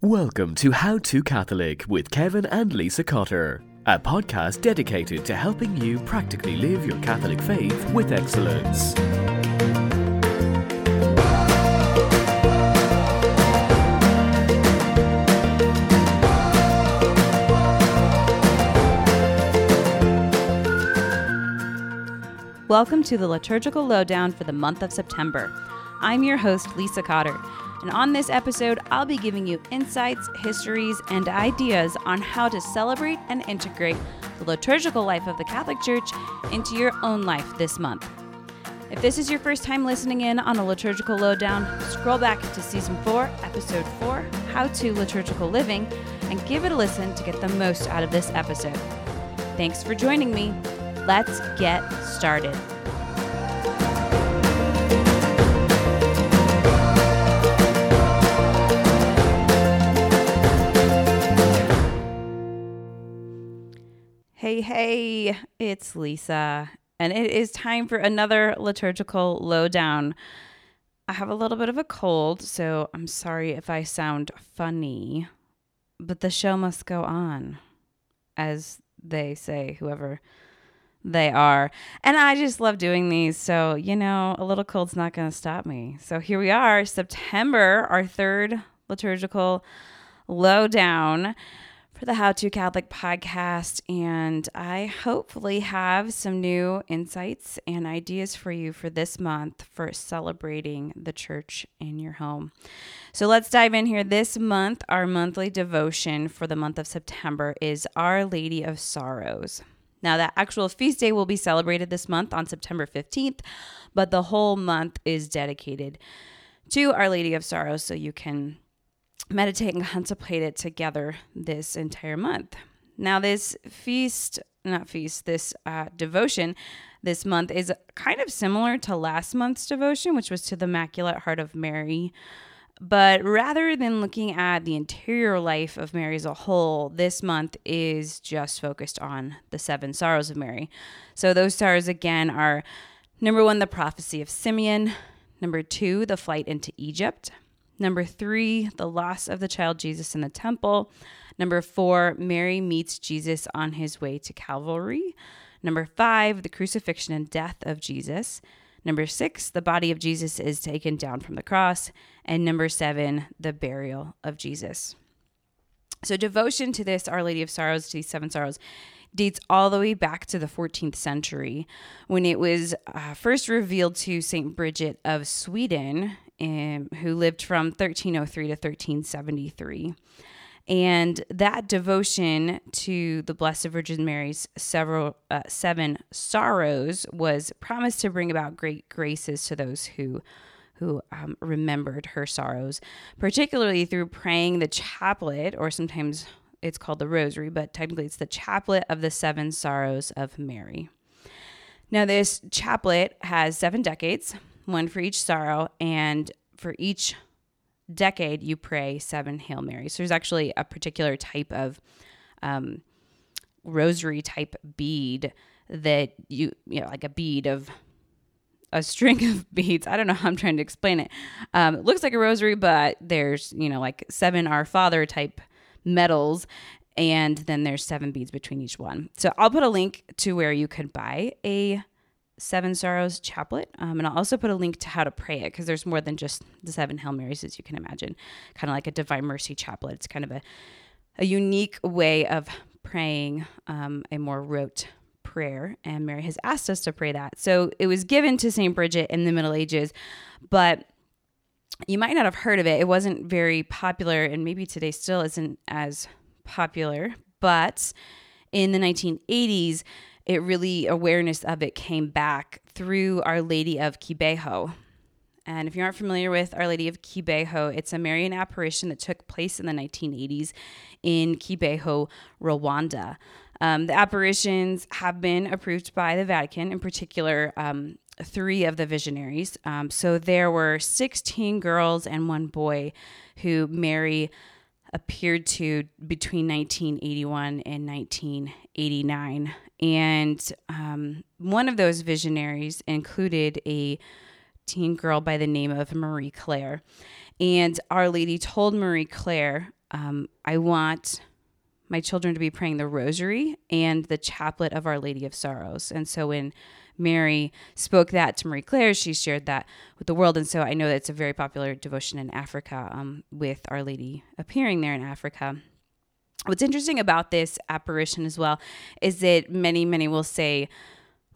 Welcome to How to Catholic with Kevin and Lisa Cotter, a podcast dedicated to helping you practically live your Catholic faith with excellence. Welcome to the liturgical lowdown for the month of September. I'm your host, Lisa Cotter, and on this episode, I'll be giving you insights, histories, and ideas on how to celebrate and integrate the liturgical life of the Catholic Church into your own life this month. If this is your first time listening in on a liturgical lowdown, scroll back to season 4, episode 4, How to Liturgical Living, and give it a listen to get the most out of this episode. Thanks for joining me. Let's get started. Hey, hey, it's Lisa, and it is time for another liturgical lowdown. I have a little bit of a cold, so I'm sorry if I sound funny, but the show must go on, as they say, whoever they are. And I just love doing these. So, you know, a little cold's not going to stop me. So here we are, September, our third liturgical lowdown for the How to Catholic podcast. And I hopefully have some new insights and ideas for you for this month for celebrating the church in your home. So let's dive in here. This month, our monthly devotion for the month of September is Our Lady of Sorrows. Now, that actual feast day will be celebrated this month on September 15th, but the whole month is dedicated to Our Lady of Sorrows, so you can meditate and contemplate it together this entire month. Now, this feast, not feast, this uh, devotion this month is kind of similar to last month's devotion, which was to the Immaculate Heart of Mary. But rather than looking at the interior life of Mary as a whole, this month is just focused on the seven sorrows of Mary. So those sorrows, again, are number one, the prophecy of Simeon, number two, the flight into Egypt, number three, the loss of the child Jesus in the temple, number four, Mary meets Jesus on his way to Calvary, number five, the crucifixion and death of Jesus. Number six, the body of Jesus is taken down from the cross. And number seven, the burial of Jesus. So, devotion to this Our Lady of Sorrows, to these seven sorrows, dates all the way back to the 14th century when it was uh, first revealed to St. Bridget of Sweden, um, who lived from 1303 to 1373. And that devotion to the Blessed Virgin Mary's several uh, seven sorrows was promised to bring about great graces to those who who um, remembered her sorrows, particularly through praying the chaplet, or sometimes it's called the rosary, but technically it's the chaplet of the seven sorrows of Mary. Now, this chaplet has seven decades, one for each sorrow, and for each decade, you pray seven Hail Marys. So there's actually a particular type of um, rosary type bead that you, you know, like a bead of a string of beads. I don't know how I'm trying to explain it. Um, it looks like a rosary, but there's, you know, like seven Our Father type medals. And then there's seven beads between each one. So I'll put a link to where you could buy a Seven Sorrows chaplet. Um, and I'll also put a link to how to pray it because there's more than just the seven Hail Marys, as you can imagine, kind of like a Divine Mercy chaplet. It's kind of a, a unique way of praying um, a more rote prayer. And Mary has asked us to pray that. So it was given to St. Bridget in the Middle Ages, but you might not have heard of it. It wasn't very popular, and maybe today still isn't as popular. But in the 1980s, it really awareness of it came back through Our Lady of Kibeho. And if you aren't familiar with Our Lady of Kibeho, it's a Marian apparition that took place in the 1980s in Kibeho, Rwanda. Um, the apparitions have been approved by the Vatican, in particular, um, three of the visionaries. Um, so there were 16 girls and one boy who Mary appeared to between 1981 and 1989. And um, one of those visionaries included a teen girl by the name of Marie Claire. And Our Lady told Marie Claire um, I want my children to be praying the rosary and the chaplet of Our Lady of Sorrows. And so when Mary spoke that to Marie Claire, she shared that with the world. And so I know that it's a very popular devotion in Africa um, with Our Lady appearing there in Africa. What's interesting about this apparition as well is that many, many will say,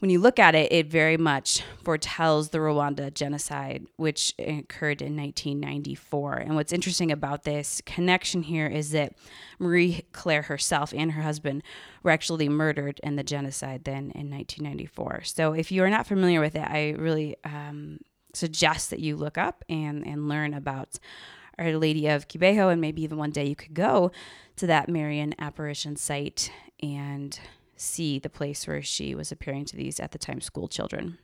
when you look at it, it very much foretells the Rwanda genocide, which occurred in 1994. And what's interesting about this connection here is that Marie Claire herself and her husband were actually murdered in the genocide then in 1994. So if you are not familiar with it, I really um, suggest that you look up and, and learn about Our Lady of Kibeho, and maybe even one day you could go to that Marian apparition site and see the place where she was appearing to these at the time school children.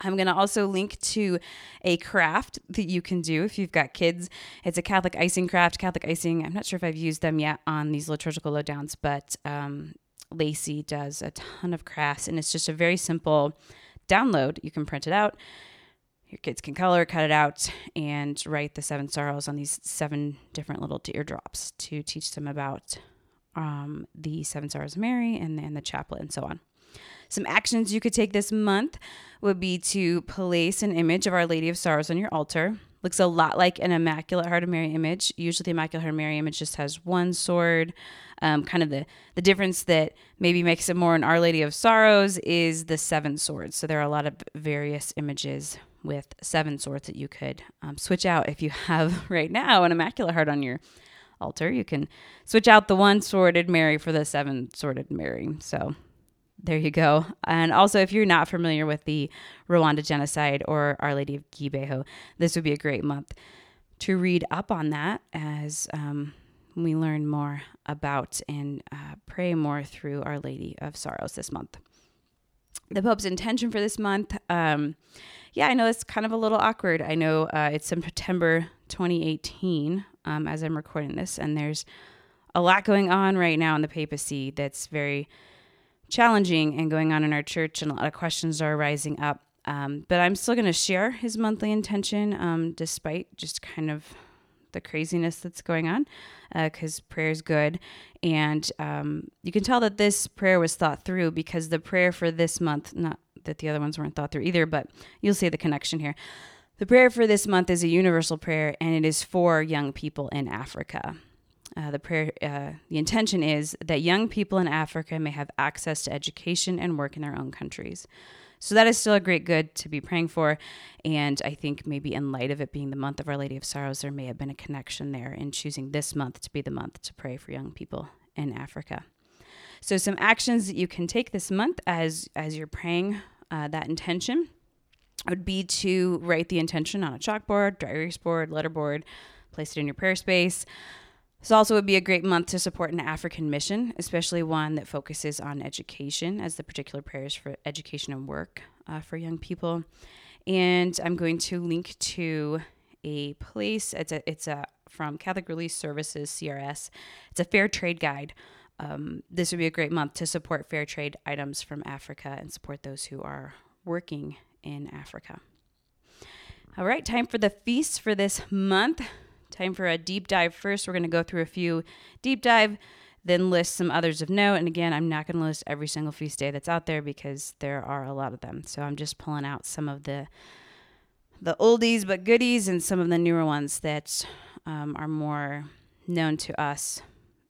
I'm going to also link to a craft that you can do if you've got kids. It's a Catholic icing craft. Catholic icing, I'm not sure if I've used them yet on these liturgical lowdowns, but um, Lacey does a ton of crafts, and it's just a very simple download. You can print it out. Your kids can color, cut it out, and write the seven sorrows on these seven different little teardrops to teach them about um, the Seven Sorrows of Mary and, and the chaplet and so on. Some actions you could take this month would be to place an image of Our Lady of Sorrows on your altar. Looks a lot like an Immaculate Heart of Mary image. Usually, the Immaculate Heart of Mary image just has one sword. Um, kind of the, the difference that maybe makes it more an Our Lady of Sorrows is the seven swords. So, there are a lot of various images with seven swords that you could um, switch out if you have right now an Immaculate Heart on your altar. You can switch out the one sworded Mary for the seven sworded Mary. So there you go. And also, if you're not familiar with the Rwanda genocide or Our Lady of Kibeho, this would be a great month to read up on that as um, we learn more about and uh, pray more through Our Lady of Sorrows this month. The Pope's intention for this month, um, yeah, I know it's kind of a little awkward. I know uh, it's September 2018 um, as I'm recording this, and there's a lot going on right now in the papacy that's very challenging and going on in our church, and a lot of questions are rising up. Um, but I'm still going to share his monthly intention um, despite just kind of the craziness that's going on because uh, prayer is good. And um, you can tell that this prayer was thought through because the prayer for this month, not that the other ones weren't thought through either, but you'll see the connection here. The prayer for this month is a universal prayer and it is for young people in Africa. Uh, the prayer, uh, the intention is that young people in Africa may have access to education and work in their own countries. So that is still a great good to be praying for. And I think maybe in light of it being the month of Our Lady of Sorrows, there may have been a connection there in choosing this month to be the month to pray for young people in Africa. So some actions that you can take this month as as you're praying uh, that intention would be to write the intention on a chalkboard, dry erase board, letterboard, place it in your prayer space. This also would be a great month to support an African mission, especially one that focuses on education, as the particular prayers for education and work uh, for young people. And I'm going to link to a place. It's a it's a from Catholic Relief Services (CRS). It's a fair trade guide. Um, this would be a great month to support fair trade items from Africa and support those who are working in Africa. All right, time for the feasts for this month. Time for a deep dive first. We're going to go through a few deep dive, then list some others of note. And again, I'm not going to list every single feast day that's out there because there are a lot of them. So I'm just pulling out some of the the oldies but goodies and some of the newer ones that um, are more known to us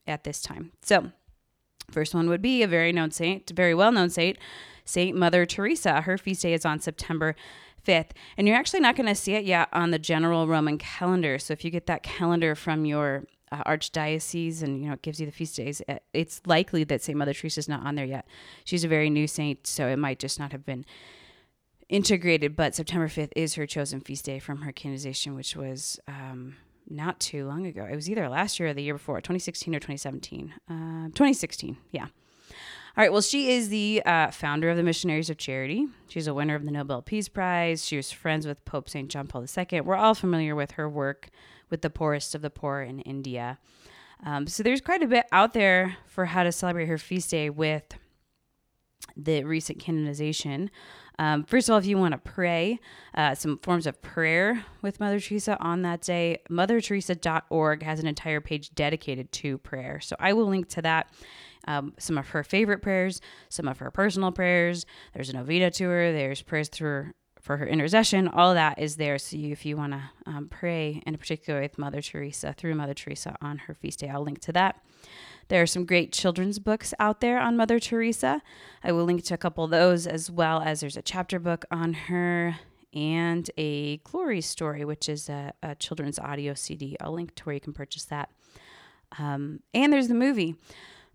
at this time. So, first one would be a very known saint, very well known saint, Saint Mother Teresa. Her feast day is on September 5th. And you're actually not going to see it yet on the general Roman calendar. So if you get that calendar from your uh, archdiocese and you know it gives you the feast days, it's likely that Saint Mother Teresa is not on there yet. She's a very new saint, so it might just not have been integrated. But September 5th is her chosen feast day from her canonization, which was um, not too long ago. It was either last year or the year before, 2016 or 2017. Uh, 2016, yeah. All right. Well, she is the uh, founder of the Missionaries of Charity. She's a winner of the Nobel Peace Prize. She was friends with Pope St. John Paul II. We're all familiar with her work with the poorest of the poor in India. Um, so there's quite a bit out there for how to celebrate her feast day with the recent canonization. Um, first of all, if you want to pray, uh, some forms of prayer with Mother Teresa on that day, motherteresa.org has an entire page dedicated to prayer. So I will link to that. Um, some of her favorite prayers, some of her personal prayers. There's a novena to her. There's prayers through for her intercession. All that is there. So you, if you want to um, pray in particular with Mother Teresa through Mother Teresa on her feast day, I'll link to that. There are some great children's books out there on Mother Teresa. I will link to a couple of those as well as there's a chapter book on her and a glory story, which is a, a children's audio CD. I'll link to where you can purchase that. Um, and there's the movie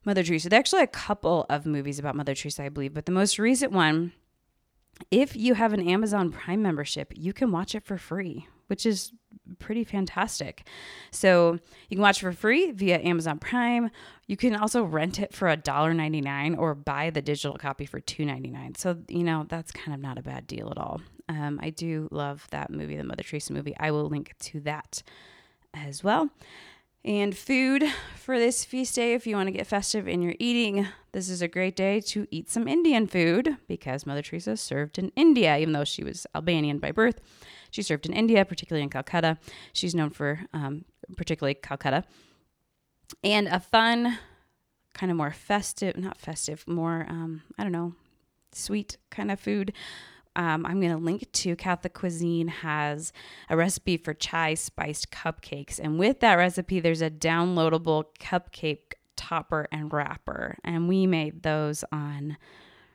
Mother Teresa. There's actually a couple of movies about Mother Teresa, I believe, but the most recent one, if you have an Amazon Prime membership, you can watch it for free, which is pretty fantastic. So you can watch for free via Amazon Prime. You can also rent it for $1.99 or buy the digital copy for $2.99. So, you know, that's kind of not a bad deal at all. Um, I do love that movie, the Mother Teresa movie. I will link to that as well. And food for this feast day, if you want to get festive in your eating, this is a great day to eat some Indian food because Mother Teresa served in India, even though she was Albanian by birth. She served in India, particularly in Calcutta. She's known for um, particularly Calcutta. And a fun, kind of more festive, not festive, more, um, I don't know, sweet kind of food. Um, I'm going to link to Catholic Cuisine has a recipe for chai spiced cupcakes. And with that recipe, there's a downloadable cupcake topper and wrapper. And we made those on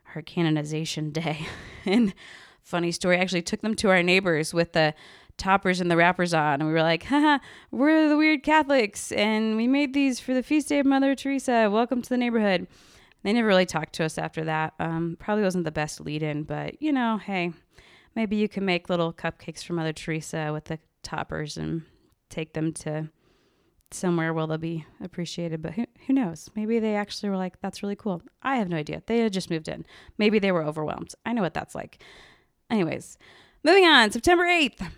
her canonization day. and funny story. I actually took them to our neighbors with the toppers and the wrappers on, and we were like, haha, we're the weird Catholics, and we made these for the feast day of Mother Teresa. Welcome to the neighborhood. They never really talked to us after that. Um, probably wasn't the best lead in, but you know, hey, maybe you can make little cupcakes for Mother Teresa with the toppers and take them to somewhere where they'll be appreciated. But who, who knows? Maybe they actually were like, that's really cool. I have no idea. They had just moved in. Maybe they were overwhelmed. I know what that's like. Anyways, moving on. September 8th.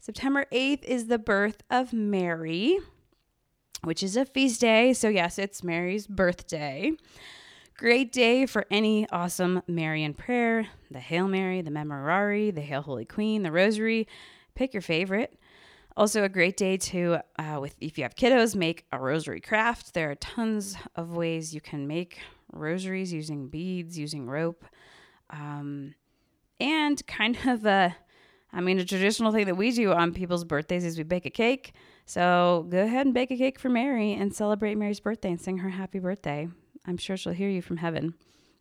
September 8th is the birth of Mary, which is a feast day. So, yes, it's Mary's birthday. Great day for any awesome Marian prayer the Hail Mary, the Memorare, the Hail Holy Queen, the Rosary. Pick your favorite. Also, a great day to, uh, with if you have kiddos, make a rosary craft. There are tons of ways you can make rosaries using beads, using rope. Um, and kind of a I mean, a traditional thing that we do on people's birthdays is we bake a cake. So go ahead and bake a cake for Mary and celebrate Mary's birthday and sing her happy birthday. I'm sure she'll hear you from heaven.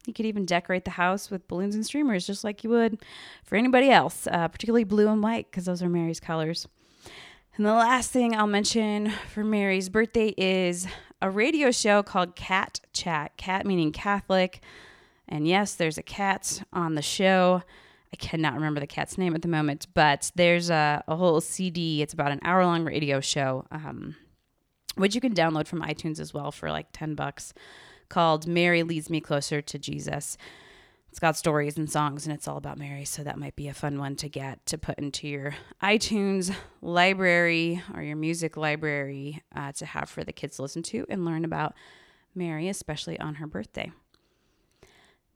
You could even decorate the house with balloons and streamers, just like you would for anybody else, uh, particularly blue and white, because those are Mary's colors. And the last thing I'll mention for Mary's birthday is a radio show called Cat Chat. Cat meaning Catholic. And yes, there's a cat on the show. I cannot remember the cat's name at the moment, but there's a, a whole CD. It's about an hour long radio show, um, which you can download from iTunes as well for like 10 bucks, called Mary Leads Me Closer to Jesus. It's got stories and songs, and it's all about Mary. So that might be a fun one to get to put into your iTunes library or your music library uh, to have for the kids to listen to and learn about Mary, especially on her birthday.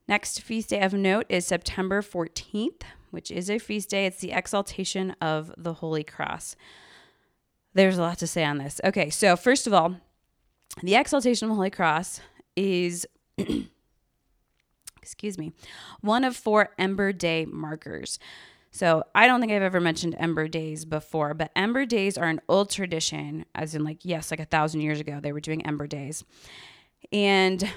Next feast day of note is September 14th, which is a feast day. It's the exaltation of the Holy Cross. There's a lot to say on this. Okay, so first of all, the exaltation of the Holy Cross is, excuse me, one of four Ember Day markers. So I don't think I've ever mentioned Ember Days before, but Ember Days are an old tradition, as in, like, yes, like a thousand years ago, they were doing Ember Days. And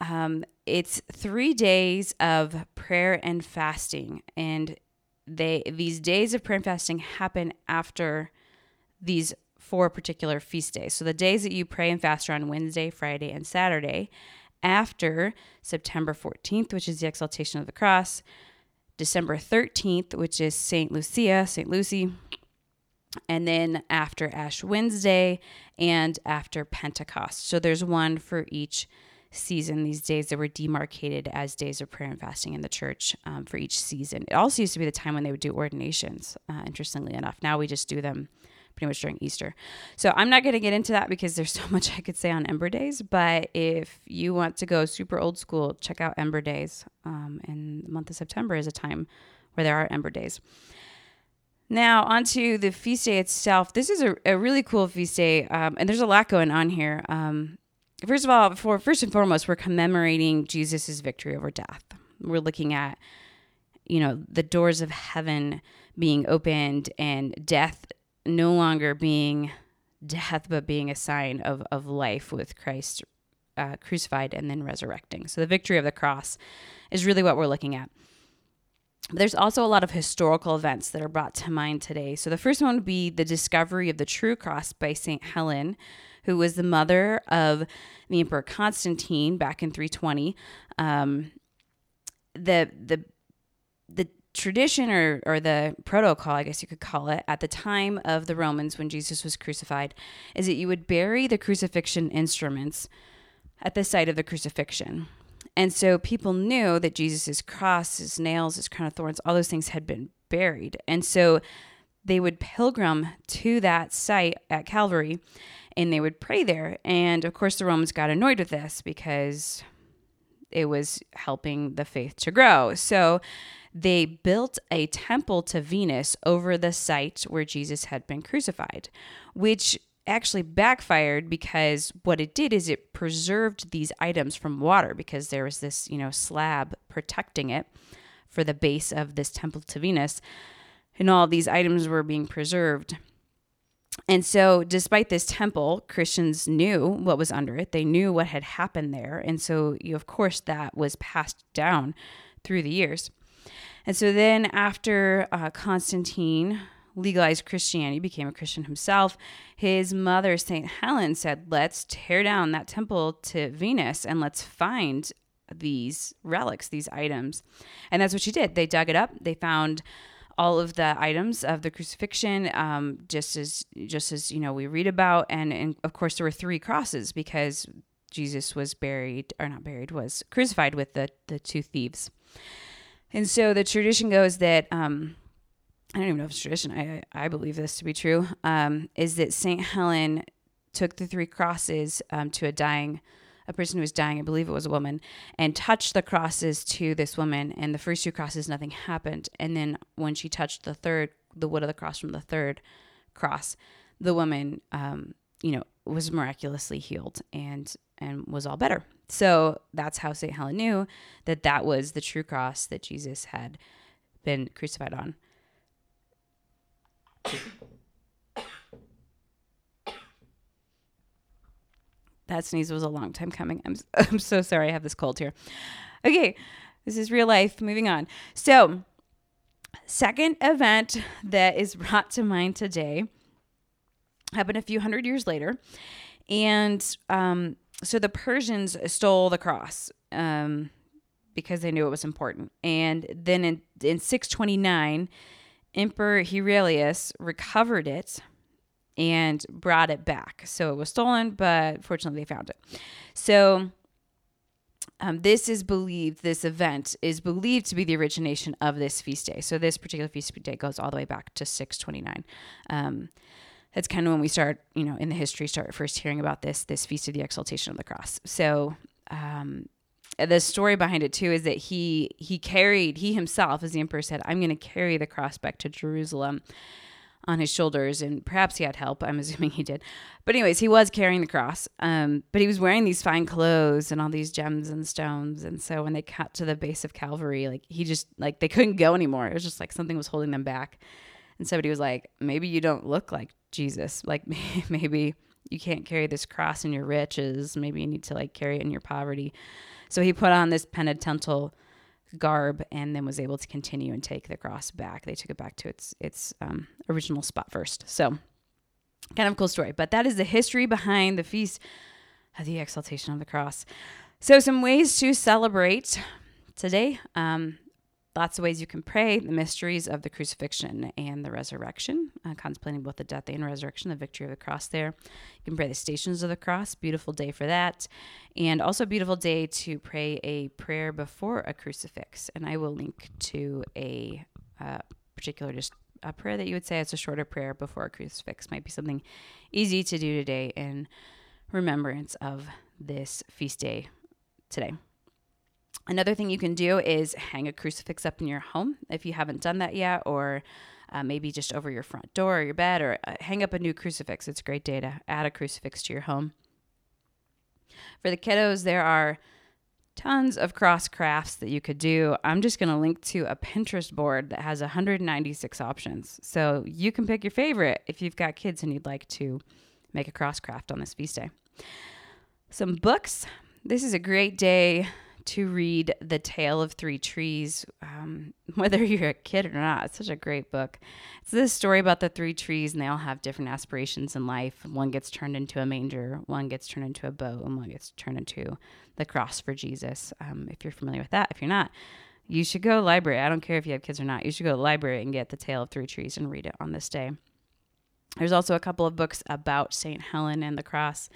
um, it's three days of prayer and fasting, and they these days of prayer and fasting happen after these four particular feast days. So the days that you pray and fast are on Wednesday, Friday, and Saturday. After September 14th, which is the exaltation of the cross, December 13th, which is St. Lucia, St. Lucy, and then after Ash Wednesday and after Pentecost. So there's one for each season, these days that were demarcated as days of prayer and fasting in the church um, for each season. It also used to be the time when they would do ordinations, uh, interestingly enough. Now we just do them pretty much during Easter. So I'm not going to get into that because there's so much I could say on Ember Days. But if you want to go super old school, check out Ember Days. Um, and the month of September is a time where there are Ember Days. Now, onto the feast day itself. This is a, a really cool feast day, um, and there's a lot going on here. Um, first of all, for first and foremost, we're commemorating Jesus' victory over death. We're looking at, you know, the doors of heaven being opened and death no longer being death, but being a sign of, of life with Christ uh, crucified and then resurrecting. So the victory of the cross is really what we're looking at. But there's also a lot of historical events that are brought to mind today. So the first one would be the discovery of the true cross by St. Helen, who was the mother of the Emperor Constantine back in 320. Um, the the the tradition or, or the protocol, I guess you could call it, at the time of the Romans when Jesus was crucified, is that you would bury the crucifixion instruments at the site of the crucifixion. And so people knew that Jesus' cross, his nails, his crown of thorns, all those things had been buried. And so they would pilgrim to that site at Calvary and they would pray there. And of course, the Romans got annoyed with this because it was helping the faith to grow. So they built a temple to Venus over the site where Jesus had been crucified, which actually backfired because what it did is it preserved these items from water because there was this, you know, slab protecting it for the base of this temple to Venus. And all these items were being preserved. And so, despite this temple, Christians knew what was under it. They knew what had happened there. And so, you, of course, that was passed down through the years. And so, then after uh, Constantine legalized Christianity, became a Christian himself, his mother, St. Helen, said, Let's tear down that temple to Venus and let's find these relics, these items. And that's what she did. They dug it up, they found all of the items of the crucifixion, um, just as just as you know we read about, and, and of course there were three crosses because Jesus was buried or not buried was crucified with the the two thieves, and so the tradition goes that um, I don't even know if it's tradition. I I believe this to be true. Um, is that Saint Helen took the three crosses um, to a dying a person who was dying, I believe it was a woman, and touched the crosses to this woman. And the first two crosses, nothing happened. And then when she touched the third, the wood of the cross from the third cross, the woman, um, you know, was miraculously healed and and was all better. So that's how Saint Helen knew that that was the true cross that Jesus had been crucified on. That sneeze was a long time coming. I'm I'm so sorry. I have this cold here. Okay, this is real life. Moving on. So, second event that is brought to mind today happened a few hundred years later, and um, so the Persians stole the cross um, because they knew it was important, and then in in 629, Emperor Heraclius recovered it and brought it back. So it was stolen, but fortunately they found it. So um, this is believed, this event is believed to be the origination of this feast day. So this particular feast day goes all the way back to 629. Um, that's kind of when we start, you know, in the history, start first hearing about this, this feast of the exaltation of the cross. So, um, the story behind it too is that he he carried he himself as the emperor said i'm going to carry the cross back to jerusalem on his shoulders, and perhaps he had help. I'm assuming he did. But, anyways, he was carrying the cross. Um, but he was wearing these fine clothes and all these gems and stones. And so when they got to the base of Calvary, like he just, like, they couldn't go anymore. It was just like something was holding them back. And somebody was like, maybe you don't look like Jesus. Like, maybe you can't carry this cross in your riches. Maybe you need to, like, carry it in your poverty. So he put on this penitential garb and then was able to continue and take the cross back. They took it back to its its um, original spot first. So kind of cool story. But that is the history behind the feast of the exaltation of the cross. So some ways to celebrate today. Um, lots of ways you can pray the mysteries of the crucifixion and the resurrection, uh, contemplating both the death and resurrection, the victory of the cross there. You can pray the stations of the cross, beautiful day for that. And also, beautiful day to pray a prayer before a crucifix. And I will link to a uh, particular just a prayer that you would say as a shorter prayer before a crucifix might be something easy to do today in remembrance of this feast day today. Another thing you can do is hang a crucifix up in your home if you haven't done that yet, or uh, maybe just over your front door or your bed, or uh, hang up a new crucifix. It's great day to add a crucifix to your home. For the kiddos, there are tons of cross crafts that you could do. I'm just going to link to a Pinterest board that has 196 options. So you can pick your favorite if you've got kids and you'd like to make a cross craft on this feast day. Some books. This is a great day to read The Tale of Three Trees, um, whether you're a kid or not. It's such a great book. It's this story about the three trees, and they all have different aspirations in life. One gets turned into a manger, one gets turned into a bow, and one gets turned into the cross for Jesus. Um, if you're familiar with that, if you're not, you should go to the library. I don't care if you have kids or not. You should go to the library and get The Tale of Three Trees and read it on this day. There's also a couple of books about St. Helen and the cross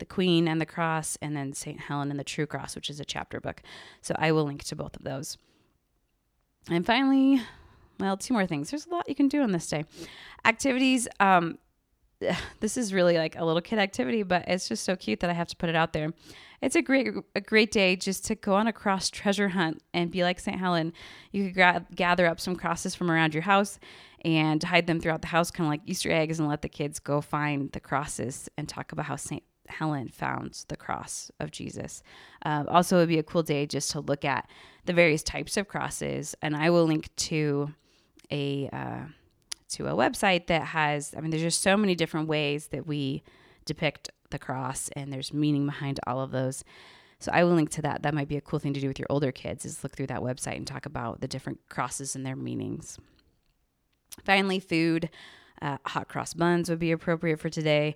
the Queen and the Cross, and then St. Helen and the True Cross, which is a chapter book. So I will link to both of those. And finally, well, two more things. There's a lot you can do on this day. Activities. Um, this is really like a little kid activity, but it's just so cute that I have to put it out there. It's a great a great day just to go on a cross treasure hunt and be like St. Helen. You could gra- gather up some crosses from around your house and hide them throughout the house, kind of like Easter eggs, and let the kids go find the crosses and talk about how St. Helen found the cross of Jesus. Uh, also, it would be a cool day just to look at the various types of crosses, and I will link to a uh, to a website that has. I mean, there's just so many different ways that we depict the cross, and there's meaning behind all of those. So I will link to that. That might be a cool thing to do with your older kids is look through that website and talk about the different crosses and their meanings. Finally, food. Uh, hot cross buns would be appropriate for today.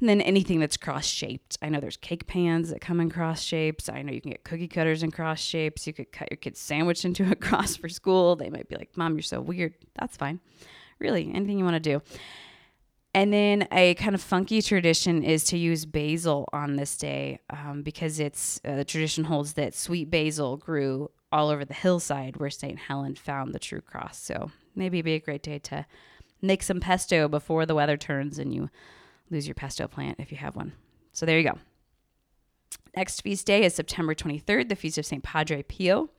And then anything that's cross shaped. I know there's cake pans that come in cross shapes. I know you can get cookie cutters in cross shapes. You could cut your kid's sandwich into a cross for school. They might be like, Mom, you're so weird. That's fine. Really, anything you want to do. And then a kind of funky tradition is to use basil on this day um, because it's uh, the tradition holds that sweet basil grew all over the hillside where St. Helen found the true cross. So maybe it'd be a great day to make some pesto before the weather turns and you lose your pesto plant if you have one. So there you go. Next feast day is September 23rd, the feast of St. Padre Pio.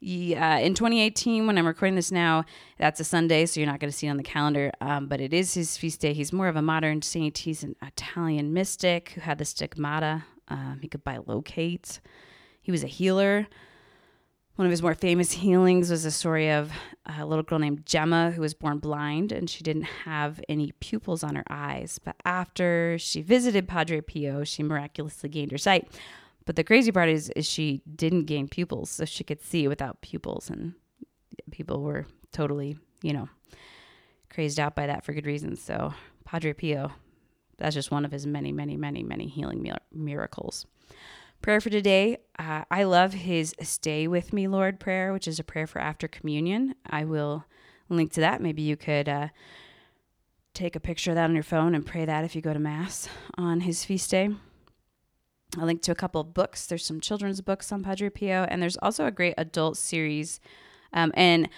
Yeah, in 2018, when I'm recording this now, that's a Sunday, so you're not going to see it on the calendar. Um, but it is his feast day. He's more of a modern saint. He's an Italian mystic who had the stigmata. Um, he could bilocate. He was a healer. One of his more famous healings was a story of a little girl named Gemma who was born blind and she didn't have any pupils on her eyes. But after she visited Padre Pio, she miraculously gained her sight. But the crazy part is, is she didn't gain pupils, so she could see without pupils. And people were totally, you know, crazed out by that for good reasons. So Padre Pio, that's just one of his many, many, many, many healing miracles. Prayer for today. Uh, I love his Stay With Me, Lord prayer, which is a prayer for after communion. I will link to that. Maybe you could uh, take a picture of that on your phone and pray that if you go to Mass on his feast day. I link to a couple of books. There's some children's books on Padre Pio, and there's also a great adult series. Um, and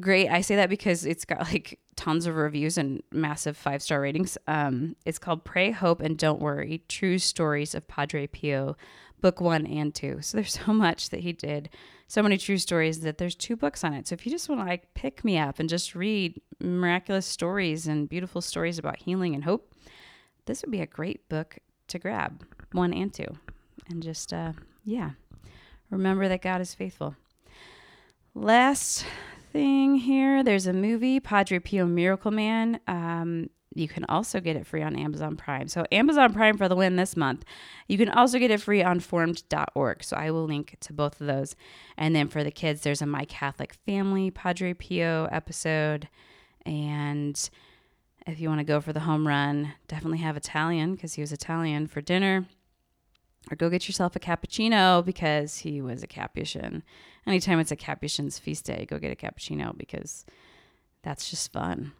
great, I say that because it's got like tons of reviews and massive five star ratings. Um, it's called Pray, Hope, and Don't Worry True Stories of Padre Pio, book one and two. So there's so much that he did, so many true stories that there's two books on it. So if you just want to like pick me up and just read miraculous stories and beautiful stories about healing and hope, this would be a great book to grab, one and two. And just, uh, yeah, remember that God is faithful. Last thing here. There's a movie, Padre Pio Miracle Man. Um, you can also get it free on Amazon Prime. So, Amazon Prime for the win this month. You can also get it free on formed.org. So, I will link to both of those. And then for the kids, there's a My Catholic Family Padre Pio episode. And if you want to go for the home run, definitely have Italian because he was Italian for dinner or go get yourself a cappuccino because he was a Capuchin. Anytime it's a Capuchin's feast day, go get a cappuccino because that's just fun.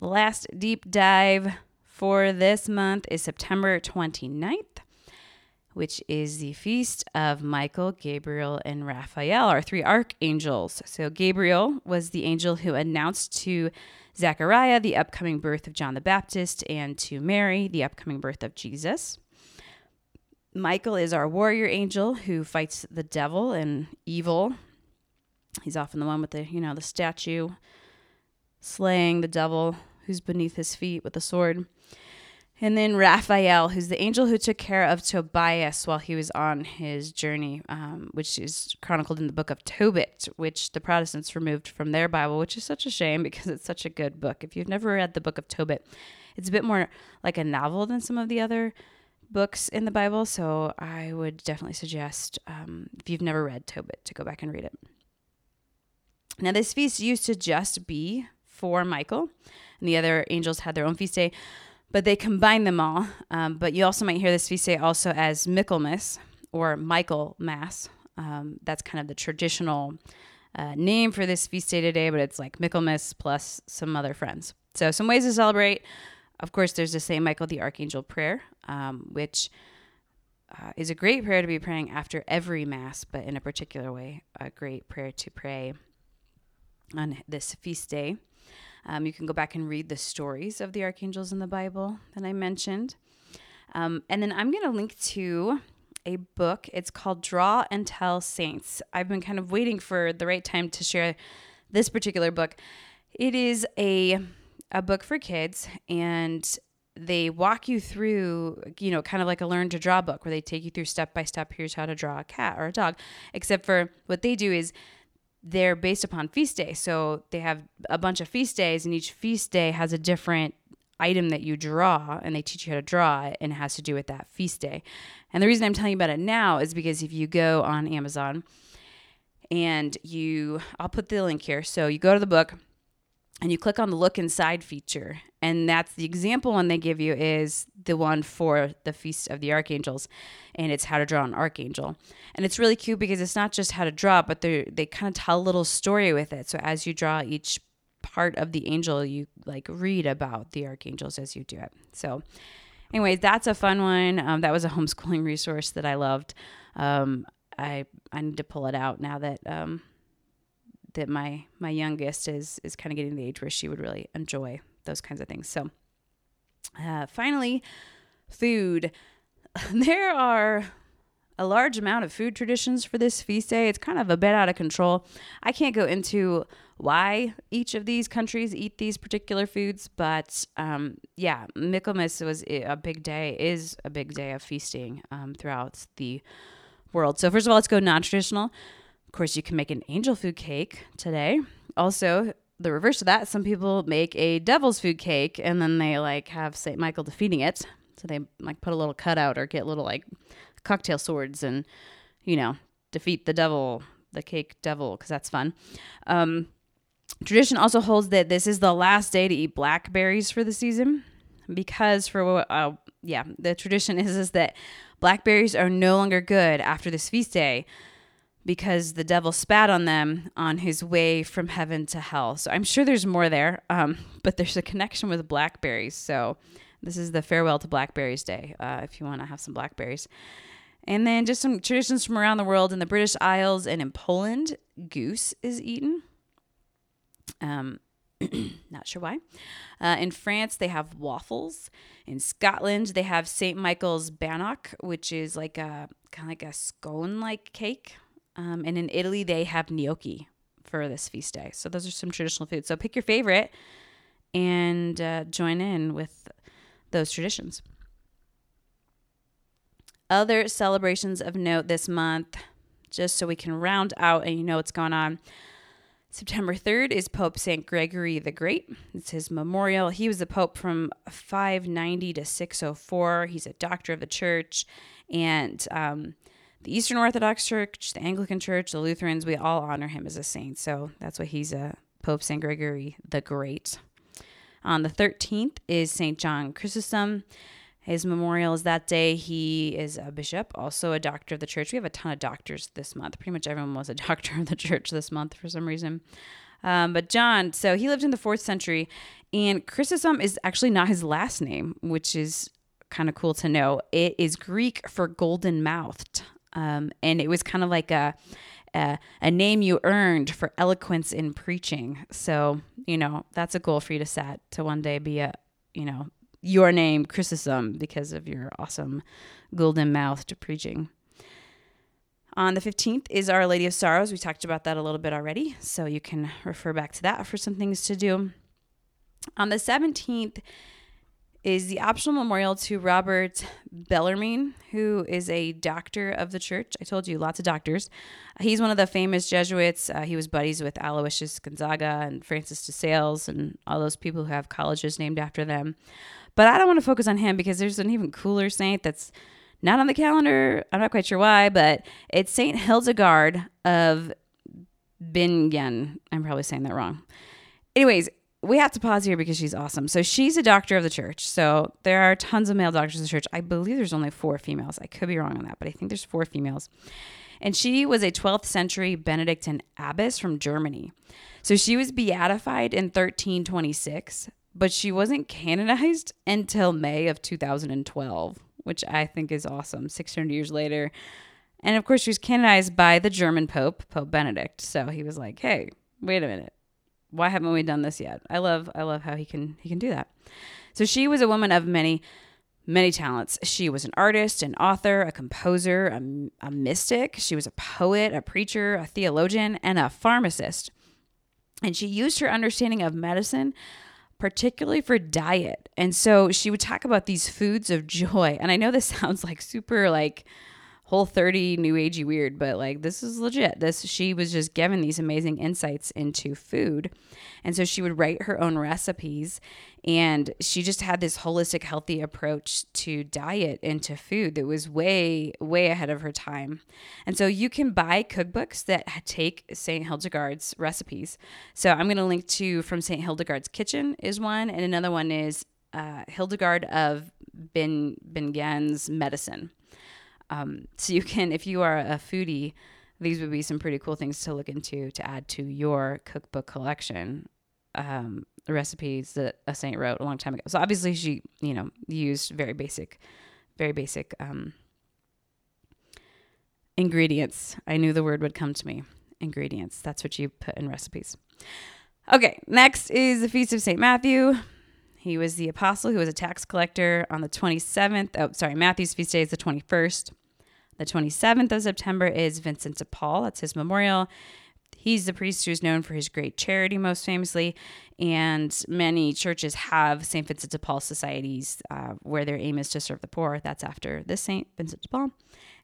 The last deep dive for this month is September 29th. which is the feast of Michael, Gabriel, and Raphael, our three archangels. So, Gabriel was the angel who announced to Zechariah the upcoming birth of John the Baptist and to Mary the upcoming birth of Jesus. Michael is our warrior angel who fights the devil and evil. He's often the one with the, you know, the statue slaying the devil who's beneath his feet with a sword. And then Raphael, who's the angel who took care of Tobias while he was on his journey, um, which is chronicled in the book of Tobit, which the Protestants removed from their Bible, which is such a shame because it's such a good book. If you've never read the book of Tobit, it's a bit more like a novel than some of the other books in the Bible. So I would definitely suggest, um, if you've never read Tobit, to go back and read it. Now, this feast used to just be for Michael, and the other angels had their own feast day, but they combined them all. Um, but you also might hear this feast day also as Michaelmas or Michael Mass. Um, that's kind of the traditional uh, name for this feast day today, but it's like Michaelmas plus some other friends. So, some ways to celebrate. Of course, there's the St. Michael the Archangel prayer, um, which uh, is a great prayer to be praying after every Mass, but in a particular way, a great prayer to pray on this feast day. Um, you can go back and read the stories of the archangels in the Bible that I mentioned. Um, and then I'm going to link to a book. It's called Draw and Tell Saints. I've been kind of waiting for the right time to share this particular book. It is a a book for kids and they walk you through, you know, kind of like a learn to draw book where they take you through step by step here's how to draw a cat or a dog. Except for what they do is they're based upon feast day. So they have a bunch of feast days, and each feast day has a different item that you draw, and they teach you how to draw it, and it has to do with that feast day. And the reason I'm telling you about it now is because if you go on Amazon and you, I'll put the link here. So you go to the book and you click on the look inside feature and that's the example one they give you is the one for the feast of the archangels and it's how to draw an archangel. And it's really cute because it's not just how to draw but they they kind of tell a little story with it. So as you draw each part of the angel you like read about the archangels as you do it. So anyways that's a fun one. Um, that was a homeschooling resource that i loved. Um, i i need to pull it out now that um, that my my youngest is is kind of getting the age where she would really enjoy those kinds of things. So, uh, finally, food. There are a large amount of food traditions for this feast day. It's kind of a bit out of control. I can't go into why each of these countries eat these particular foods, but um, yeah, Michaelmas was a big day, is a big day of feasting um, throughout the world. So, first of all, let's go non traditional. Of course, you can make an angel food cake today. Also, the reverse of that, some people make a devil's food cake and then they like have St. Michael defeating it. So they like put a little cutout or get little like cocktail swords and, you know, defeat the devil, the cake devil, because that's fun. Um, tradition also holds that this is the last day to eat blackberries for the season because for uh, yeah, the tradition is is that blackberries are no longer good after this feast day because the devil spat on them on his way from heaven to hell. So I'm sure there's more there, um, but there's a connection with blackberries. So this is the farewell to blackberries day uh, if you want to have some blackberries. And then just some traditions from around the world in the British Isles and in Poland, goose is eaten. Um, not sure why. Uh, in France, they have waffles. In Scotland, they have St. Michael's bannock, which is like a kind of like a scone-like cake um, and in Italy, they have gnocchi for this feast day. So those are some traditional foods. So pick your favorite and uh, join in with those traditions. Other celebrations of note this month, just so we can round out and you know what's going on. September 3rd is Pope St. Gregory the Great. It's his memorial. He was the Pope from 590 to 604. He's a doctor of the church. And um, the Eastern Orthodox Church, the Anglican Church, the Lutherans, we all honor him as a saint. So that's why he's a Pope St. Gregory the Great. On the 13th is St. John Chrysostom. His memorial is that day. He is a bishop, also a doctor of the church. We have a ton of doctors this month. Pretty much everyone was a doctor of the church this month for some reason. Um, but John, so he lived in the fourth century, and Chrysostom is actually not his last name, which is kind of cool to know. It is Greek for golden mouthed. Um, and it was kind of like a, a, a name you earned for eloquence in preaching. So, you know, that's a goal for you to set to one day be a, you know, your name Chrysostom because of your awesome golden mouthed preaching. On the 15th is Our Lady of Sorrows. We talked about that a little bit already, so you can refer back to that for some things to do. On the 17th is the optional memorial to Robert Bellarmine, who is a doctor of the church. I told you, lots of doctors. He's one of the famous Jesuits. Uh, he was buddies with Aloysius Gonzaga and Francis de Sales and all those people who have colleges named after them. But I don't want to focus on him because there's an even cooler saint that's not on the calendar. I'm not quite sure why, but it's Saint Hildegard of Bingen. I'm probably saying that wrong. Anyways, we have to pause here because she's awesome. So she's a doctor of the church. So there are tons of male doctors of the church. I believe there's only four females. I could be wrong on that, but I think there's four females. And she was a 12th century Benedictine abbess from Germany. So she was beatified in 1326, but she wasn't canonized until May of 2012 which I think is awesome. 600 years later. And of course, she was canonized by the German Pope, Pope Benedict. So he was like, "Hey, wait a minute. Why haven't we done this yet?" I love I love how he can he can do that. So she was a woman of many many talents. She was an artist, an author, a composer, a, a mystic. She was a poet, a preacher, a theologian, and a pharmacist. And she used her understanding of medicine particularly for diet. And so she would talk about these foods of joy. And I know this sounds like super like whole 30 new agey weird but like this is legit. This she was just given these amazing insights into food. And so she would write her own recipes and she just had this holistic healthy approach to diet and to food that was way way ahead of her time. And so you can buy cookbooks that take st hildegard's recipes. So i'm going to link to from st hildegard's kitchen is one and another one is uh, hildegard of ben bingen's medicine um, so you can, if you are a foodie, these would be some pretty cool things to look into to add to your cookbook collection. Um, recipes that a saint wrote a long time ago. So obviously she, you know, used very basic, very basic um, ingredients. I knew the word would come to me. Ingredients. That's what you put in recipes. Okay, next is the Feast of St. Matthew. He was the apostle who was a tax collector on the 27th. Oh, sorry, Matthew's feast day is the 21st. The 27th of September is Vincent de Paul. That's his memorial. He's the priest who's known for his great charity, most famously, and many churches have St. Vincent de Paul societies uh, where their aim is to serve the poor. That's after this St. Vincent de Paul.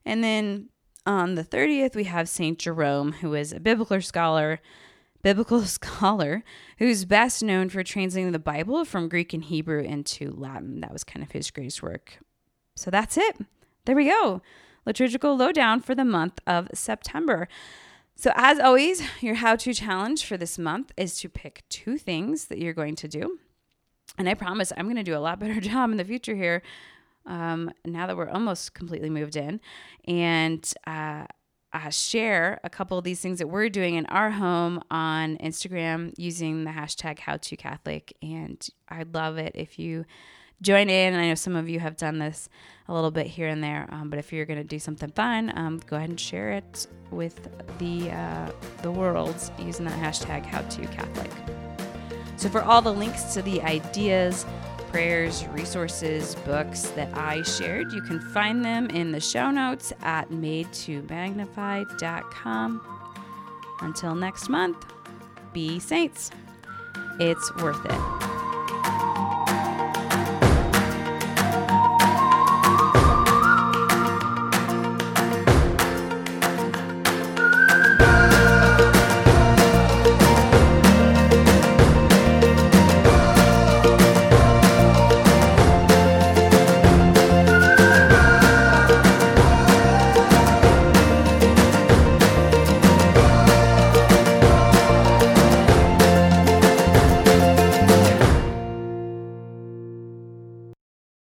And then on the 30th, we have St. Jerome, who is a biblical scholar, biblical scholar who's best known for translating the Bible from Greek and Hebrew into Latin. That was kind of his greatest work. So that's it. There we go. Liturgical lowdown for the month of September. So, as always, your how to challenge for this month is to pick two things that you're going to do. And I promise I'm going to do a lot better job in the future here um, now that we're almost completely moved in. And uh, uh, share a couple of these things that we're doing in our home on Instagram using the hashtag HowToCatholic. And I'd love it if you join in. And I know some of you have done this a little bit here and there, um, but if you're going to do something fun, um, go ahead and share it with the uh, the world using that hashtag HowToCatholic. So for all the links to the ideas prayers, resources, books that I shared. You can find them in the show notes at made2magnify.com. Until next month, be saints. It's worth it.